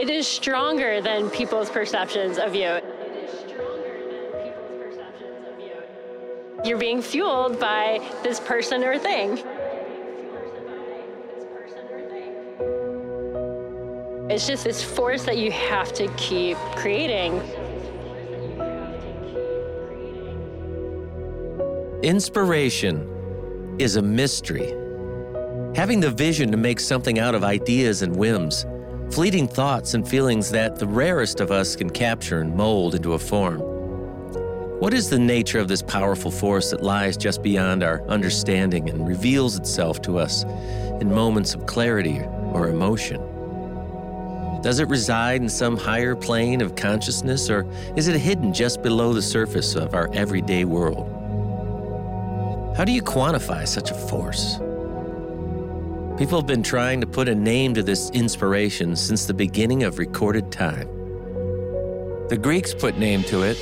It is stronger than people's perceptions of you. You're being fueled by this person or thing. It's just this force that you have to keep creating. Inspiration is a mystery. Having the vision to make something out of ideas and whims, fleeting thoughts and feelings that the rarest of us can capture and mold into a form. What is the nature of this powerful force that lies just beyond our understanding and reveals itself to us in moments of clarity or emotion? Does it reside in some higher plane of consciousness, or is it hidden just below the surface of our everyday world? How do you quantify such a force? People have been trying to put a name to this inspiration since the beginning of recorded time. The Greeks put name to it,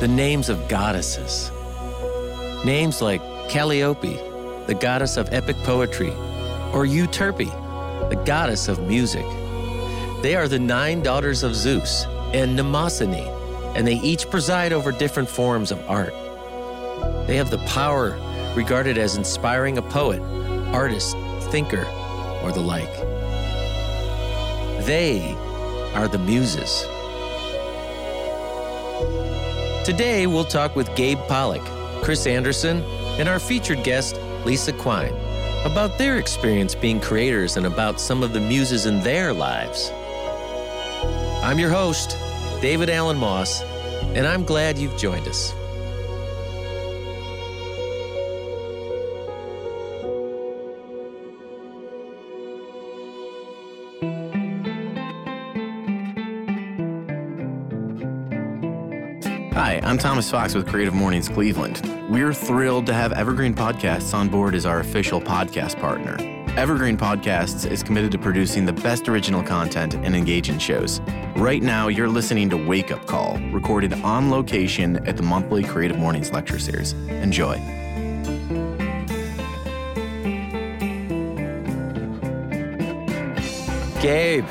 the names of goddesses. Names like Calliope, the goddess of epic poetry, or Euterpe, the goddess of music. They are the nine daughters of Zeus and Mnemosyne, and they each preside over different forms of art. They have the power regarded as inspiring a poet, artist, thinker, or the like. They are the muses. Today, we'll talk with Gabe Pollock, Chris Anderson, and our featured guest, Lisa Quine, about their experience being creators and about some of the muses in their lives. I'm your host, David Allen Moss, and I'm glad you've joined us. I'm Thomas Fox with Creative Mornings Cleveland. We're thrilled to have Evergreen Podcasts on board as our official podcast partner. Evergreen Podcasts is committed to producing the best original content and engaging shows. Right now, you're listening to Wake Up Call, recorded on location at the monthly Creative Mornings lecture series. Enjoy. Gabe,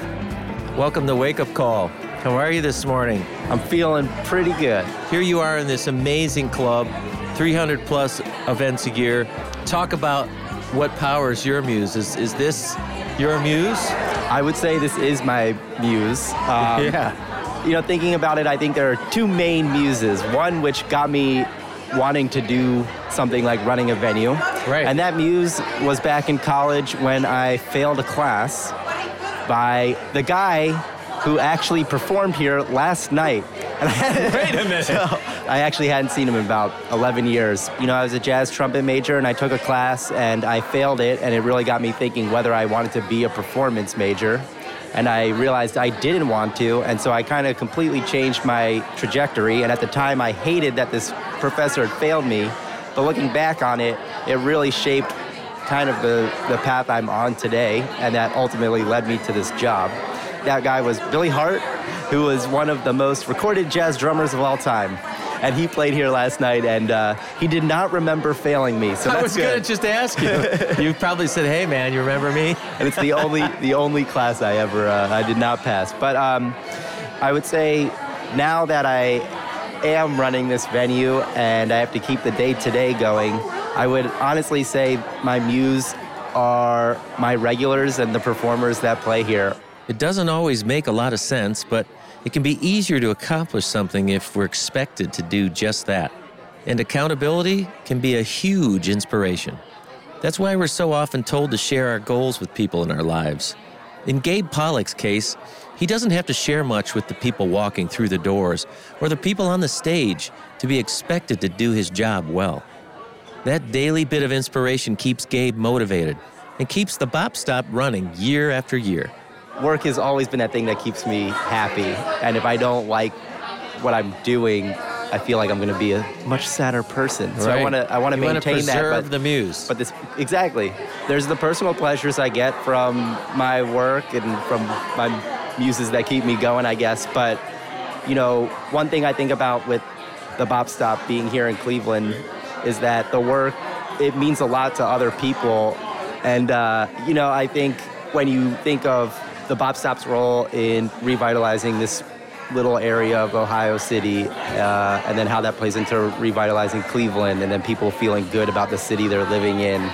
welcome to Wake Up Call. How are you this morning? I'm feeling pretty good. Here you are in this amazing club, 300 plus events a year. Talk about what powers your muse. Is, is this your muse? I would say this is my muse. Um, yeah. You know, thinking about it, I think there are two main muses. One which got me wanting to do something like running a venue. Right. And that muse was back in college when I failed a class by the guy who actually performed here last night. And Wait a minute. So, I actually hadn't seen him in about 11 years. You know, I was a jazz trumpet major and I took a class and I failed it, and it really got me thinking whether I wanted to be a performance major. And I realized I didn't want to, and so I kind of completely changed my trajectory. And at the time, I hated that this professor had failed me. But looking back on it, it really shaped kind of the, the path I'm on today, and that ultimately led me to this job. That guy was Billy Hart, who was one of the most recorded jazz drummers of all time. And he played here last night, and uh, he did not remember failing me. So I was good. to just ask you. you probably said, hey, man, you remember me? and it's the only the only class I ever uh, I did not pass. But um, I would say now that I am running this venue and I have to keep the day to day going, I would honestly say my muse are my regulars and the performers that play here. It doesn't always make a lot of sense, but it can be easier to accomplish something if we're expected to do just that. And accountability can be a huge inspiration. That's why we're so often told to share our goals with people in our lives. In Gabe Pollock's case, he doesn't have to share much with the people walking through the doors or the people on the stage to be expected to do his job well. That daily bit of inspiration keeps Gabe motivated and keeps the Bop Stop running year after year. Work has always been that thing that keeps me happy, and if I don't like what I'm doing, I feel like I'm going to be a much sadder person. So I Right. want to I want to maintain that. but- the muse. But this exactly. There's the personal pleasures I get from my work and from my muses that keep me going, I guess. But you know, one thing I think about with the Bop Stop being here in Cleveland is that the work it means a lot to other people, and uh, you know, I think when you think of the Bop Stop's role in revitalizing this little area of Ohio City, uh, and then how that plays into revitalizing Cleveland, and then people feeling good about the city they're living in.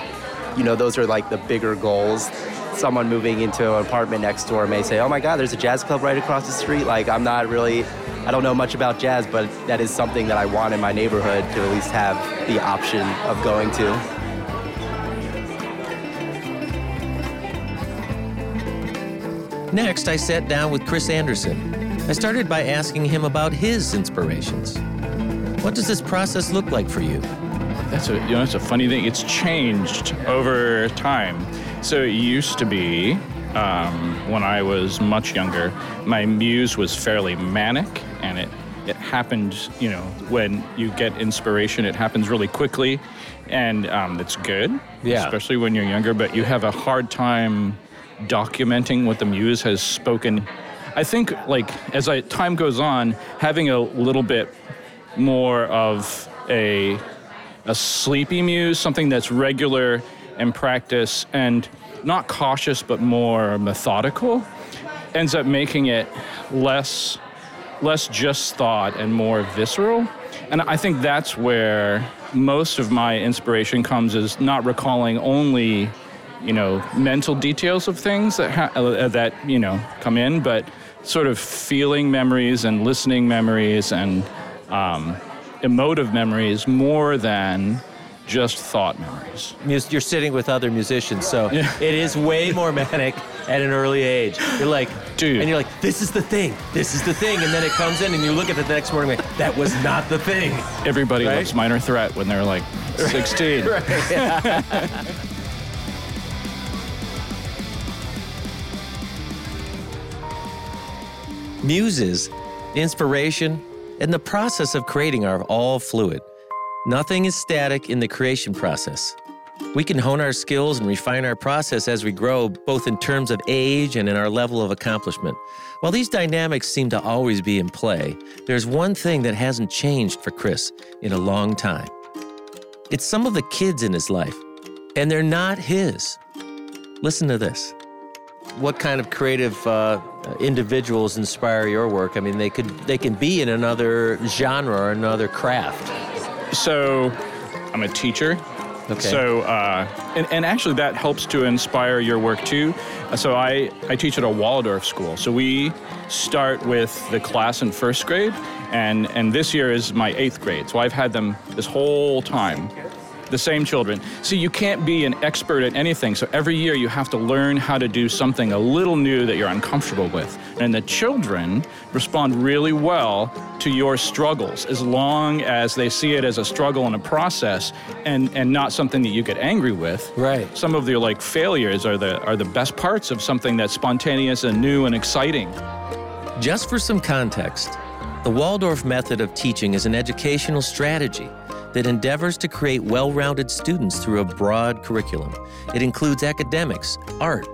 You know, those are like the bigger goals. Someone moving into an apartment next door may say, "Oh my God, there's a jazz club right across the street." Like, I'm not really, I don't know much about jazz, but that is something that I want in my neighborhood to at least have the option of going to. Next, I sat down with Chris Anderson. I started by asking him about his inspirations. What does this process look like for you? That's a you know it's a funny thing. It's changed over time. So it used to be um, when I was much younger, my muse was fairly manic, and it it happened. You know, when you get inspiration, it happens really quickly, and um, it's good. Yeah. Especially when you're younger, but you have a hard time documenting what the muse has spoken. I think, like as I, time goes on, having a little bit more of a a sleepy muse, something that's regular in practice and not cautious but more methodical, ends up making it less less just thought and more visceral. And I think that's where most of my inspiration comes is not recalling only you know mental details of things that ha- uh, that you know come in, but sort of feeling memories and listening memories and um, emotive memories more than just thought memories. You're sitting with other musicians, so it is way more manic at an early age. You're like, Dude. and you're like, this is the thing, this is the thing, and then it comes in, and you look at it the next morning, like, that was not the thing. Everybody Right? loves Minor Threat when they're like 16. Muses, inspiration, and the process of creating are all fluid. Nothing is static in the creation process. We can hone our skills and refine our process as we grow, both in terms of age and in our level of accomplishment. While these dynamics seem to always be in play, there's one thing that hasn't changed for Chris in a long time. It's some of the kids in his life, and they're not his. Listen to this. What kind of creative uh, individuals inspire your work? I mean, they could they can be in another genre or another craft. So, I'm a teacher. Okay. So, uh, and, and actually, that helps to inspire your work too. Uh, So, I, I teach at a Waldorf school. So, we start with the class in first grade, and, and this year is my eighth grade. So, I've had them this whole time, the same children. So, you can't be an expert at anything. So, every year you have to learn how to do something a little new that you're uncomfortable with. And the children respond really well to your struggles as long as they see it as a struggle and a process and, and not something that you get angry with. Right. Some of your like failures are the are the best parts of something that's spontaneous and new and exciting. Just for some context, the Waldorf method of teaching is an educational strategy that endeavors to create well rounded students through a broad curriculum. It includes academics, art,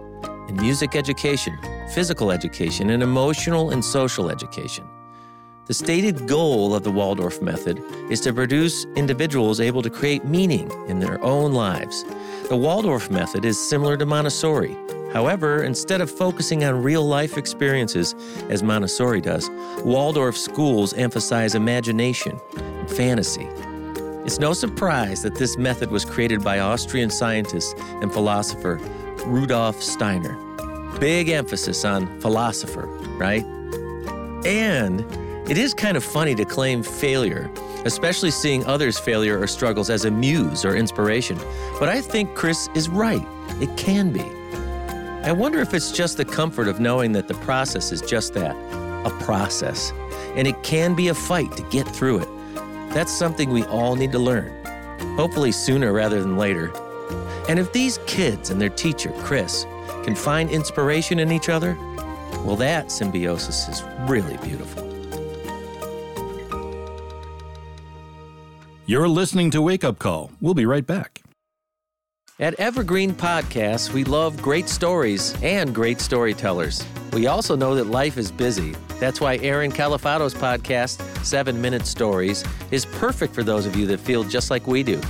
and music education, physical education, and emotional and social education. The stated goal of the Waldorf method is to produce individuals able to create meaning in their own lives. The Waldorf method is similar to Montessori. However, instead of focusing on real life experiences as Montessori does, Waldorf schools emphasize imagination and fantasy. It's no surprise that this method was created by Austrian scientist and philosopher Rudolf Steiner. Big emphasis on philosopher, right? And it is kind of funny to claim failure, especially seeing others' failure or struggles as a muse or inspiration. But I think Chris is right. It can be. I wonder if it's just the comfort of knowing that the process is just that a process. And it can be a fight to get through it. That's something we all need to learn, hopefully sooner rather than later. And if these kids and their teacher, Chris, can find inspiration in each other, well, that symbiosis is really beautiful. You're listening to Wake Up Call. We'll be right back. At Evergreen Podcasts, we love great stories and great storytellers. We also know that life is busy. That's why Aaron Califato's podcast, Seven Minute Stories, is perfect for those of you that feel just like we do.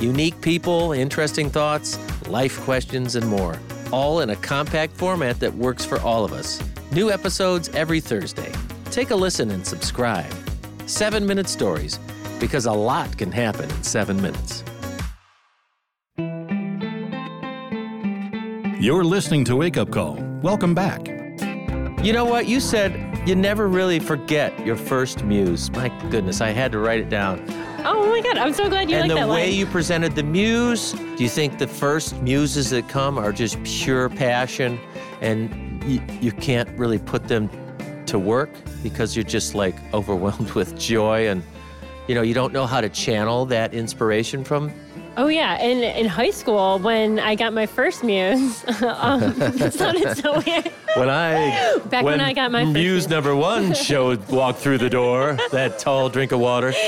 Unique people, interesting thoughts, life questions, and more. all in a compact format that works for all of us. New episodes every Thursday. Take a listen and subscribe. Seven Minute Stories, because a lot can happen in seven minutes. You're listening to Wake Up Call. Welcome back. You know what? You said you never really forget your first muse. My goodness, I had to write it down. Oh, oh my God, I'm so glad you and like the way line. you presented the muse, do you think the first muses that come are just pure passion and you, you can't really put them to work because you're just like overwhelmed with joy and you know, you don't know how to channel that inspiration from Oh yeah, in in high school when I got my first muse, um, it sounded so weird. When I Back when I got my first muse number one showed walked through the door, that tall drink of water.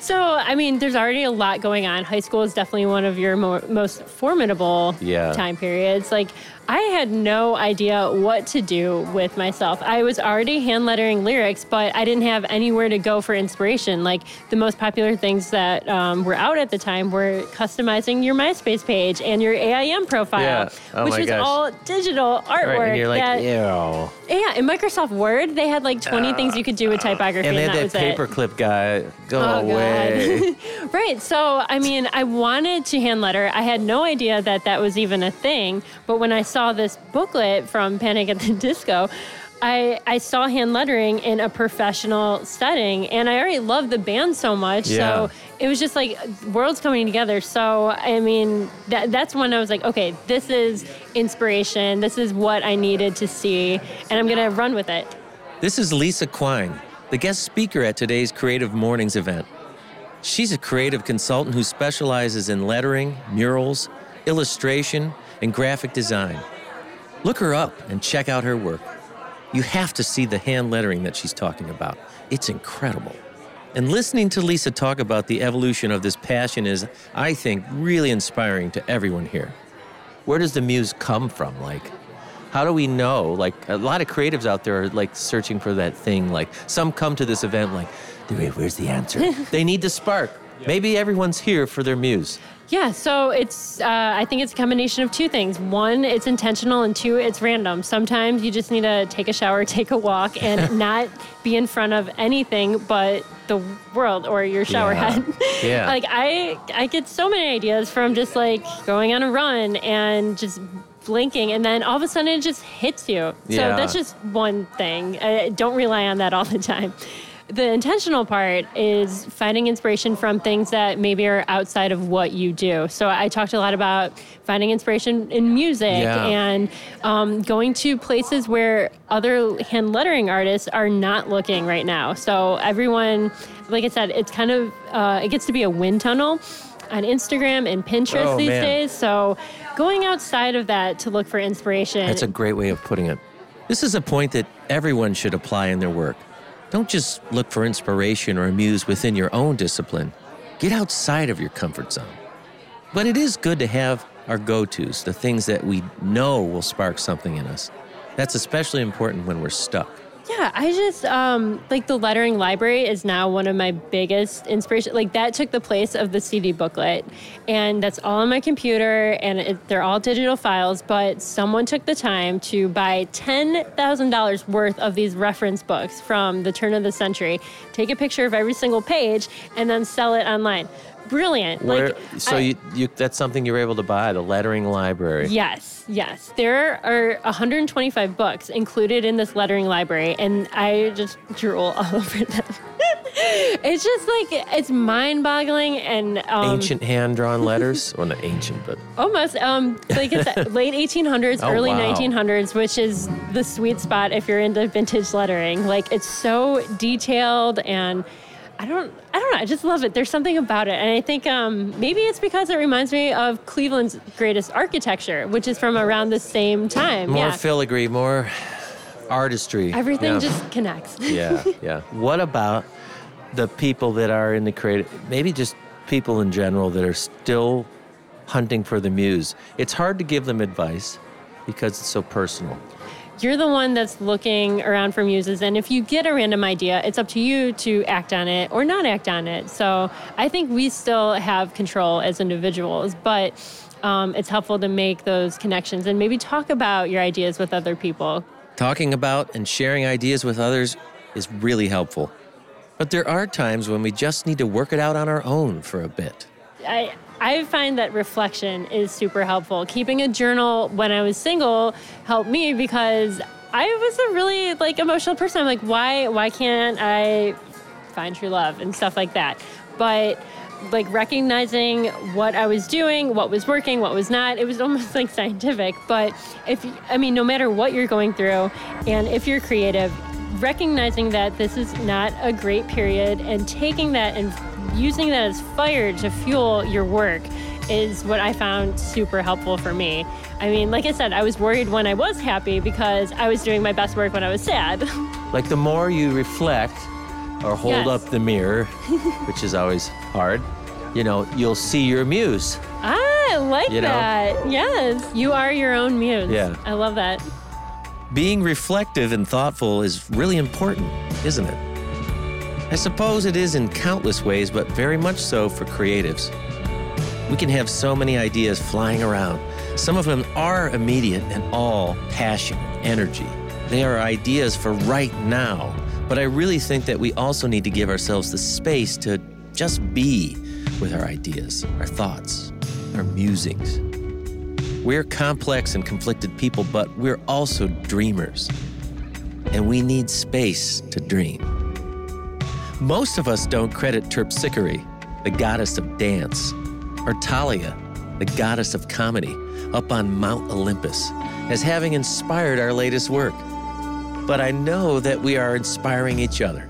So I mean, there's already a lot going on. High school is definitely one of your mo- most formidable Yeah. time periods. Like I had no idea what to do with myself. I was already hand lettering lyrics, but I didn't have anywhere to go for inspiration. Like the most popular things that um, were out at the time were customizing your MySpace page and your AIM profile, Yeah. Oh which was gosh. all digital artwork. Right, and you're like, that, ew. yeah, in Microsoft Word, they had like 20 uh, things you could do with uh, typography, And and, they that had was that it. paperclip guy. Go Oh, away. Right. So, I mean, I wanted to hand letter. I had no idea that that was even a thing. But when I saw this booklet from Panic at the Disco, I, I saw hand lettering in a professional setting, and I already loved the band so much. Yeah. So it was just like worlds coming together. So I mean, that, that's when I was like, okay, this is inspiration. This is what I needed to see, and I'm gonna run with it. This is Lisa Quine, the guest speaker at today's Creative Mornings event. She's a creative consultant who specializes in lettering, murals, illustration, and graphic design. Look her up and check out her work. You have to see the hand lettering that she's talking about. It's incredible. And listening to Lisa talk about the evolution of this passion is, I think, really inspiring to everyone here. Where does the muse come from? Like, how do we know? Like, a lot of creatives out there are like searching for that thing. Like, some come to this event like, where's the answer? they need the spark. Maybe everyone's here for their muse. Yeah, so it's, uh, I think it's a combination of two things. One, it's intentional, and two, it's random. Sometimes you just need to take a shower, take a walk, and not be in front of anything but the world or your shower Yeah. head. Yeah. like, I, I get so many ideas from just like going on a run and just blinking, and then all of a sudden it just hits you. So Yeah. that's just one thing. I don't rely on that all the time. The intentional part is finding inspiration from things that maybe are outside of what you do. So I talked a lot about finding inspiration in music Yeah. and um, going to places where other hand lettering artists are not looking right now. So everyone, like I said, it's kind of uh, it gets to be a wind tunnel on Instagram and Pinterest Oh, these man. days. So going outside of that to look for inspiration. That's a great way of putting it. This is a point that everyone should apply in their work. Don't just look for inspiration or a muse within your own discipline. Get outside of your comfort zone. But it is good to have our go tos, the things that we know will spark something in us. That's especially important when we're stuck. Yeah, I just um, like the lettering library is now one of my biggest inspiration. Like that took the place of the CD booklet, and that's all on my computer, and it, they're all digital files. But someone took the time to buy ten thousand dollars worth of these reference books from the turn of the century, take a picture of every single page, and then sell it online. Brilliant. Where, like, so I- you, you, that's something you're able to buy, the lettering library. Yes, yes. There are 125 books included in this lettering library, and I just drool all over them. it's just like it's mind-boggling and um, Ancient hand drawn letters. well, not ancient, but almost um, like it's late 1800s, Oh, early wow. 1900s, which is the sweet spot if you're into vintage lettering. Like it's so detailed and. I don't, I don't know. I just love it. There's something about it, and I think um, maybe it's because it reminds me of Cleveland's greatest architecture, which is from around the same time. more yeah. filigree, more artistry. Everything Yeah. just connects. yeah, yeah. What about the people that are in the creative, maybe just people in general that are still hunting for the muse? It's hard to give them advice because it's so personal. You're the one that's looking around for muses, and if you get a random idea, it's up to you to act on it or not act on it. So I think we still have control as individuals, but um, it's helpful to make those connections and maybe talk about your ideas with other people. Talking about and sharing ideas with others is really helpful. But there are times when we just need to work it out on our own for a bit. I, I find that reflection is super helpful. Keeping a journal when I was single helped me because I was a really like emotional person. I'm like, why why can't I find true love and stuff like that? But like recognizing what I was doing, what was working, what was not. It was almost like scientific. But if, I mean, no matter what you're going through, and if you're creative, recognizing that this is not a great period and taking that and using that as fire to fuel your work is what I found super helpful for me. I mean, like I said, I was worried when I was happy because I was doing my best work when I was sad. Like the more you reflect or hold Yes. up the mirror, which is always hard, you know, you'll see your muse. Ah, I like You know? that. Yes, you are your own muse. Yeah. I love that. Being reflective and thoughtful is really important, isn't it? I suppose it is in countless ways, but very much so for creatives. We can have so many ideas flying around. Some of them are immediate and all passion, energy. They are ideas for right now. But I really think that we also need to give ourselves the space to just be with our ideas, our thoughts, our musings. We're complex and conflicted people, but we're also dreamers. And we need space to dream. Most of us don't credit Terpsichore, the goddess of dance, or Thalia, the goddess of comedy, up on Mount Olympus, as having inspired our latest work. But I know that we are inspiring each other,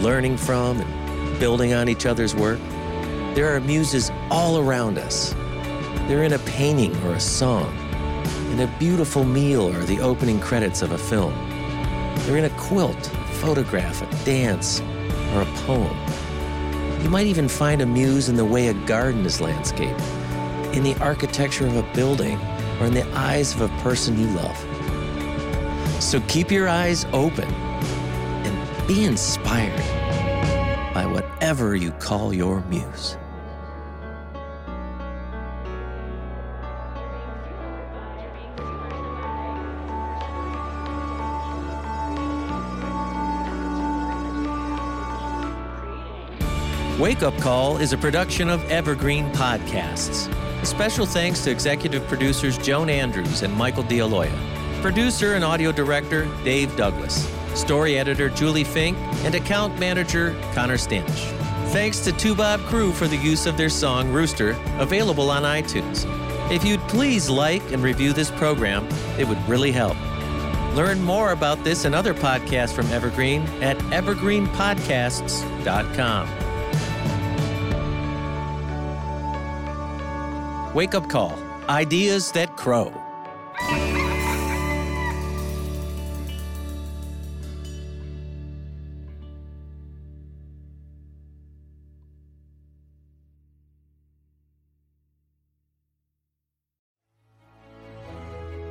learning from and building on each other's work. There are muses all around us. They're in a painting or a song, in a beautiful meal or the opening credits of a film. They're in a quilt, a photograph, a dance, or a poem. You might even find a muse in the way a garden is landscaped, in the architecture of a building, or in the eyes of a person you love. So keep your eyes open and be inspired by whatever you call your muse. Wake Up Call is a production of Evergreen Podcasts. Special thanks to executive producers Joan Andrews and Michael D'Aloia, producer and audio director Dave Douglas, story editor Julie Fink, and account manager Connor Stanish. Thanks to Two Bob Crew for the use of their song Rooster, available on iTunes. If you'd please like and review this program, it would really help. Learn more about this and other podcasts from Evergreen at evergreenpodcasts.com. Wake up call. Ideas that crow.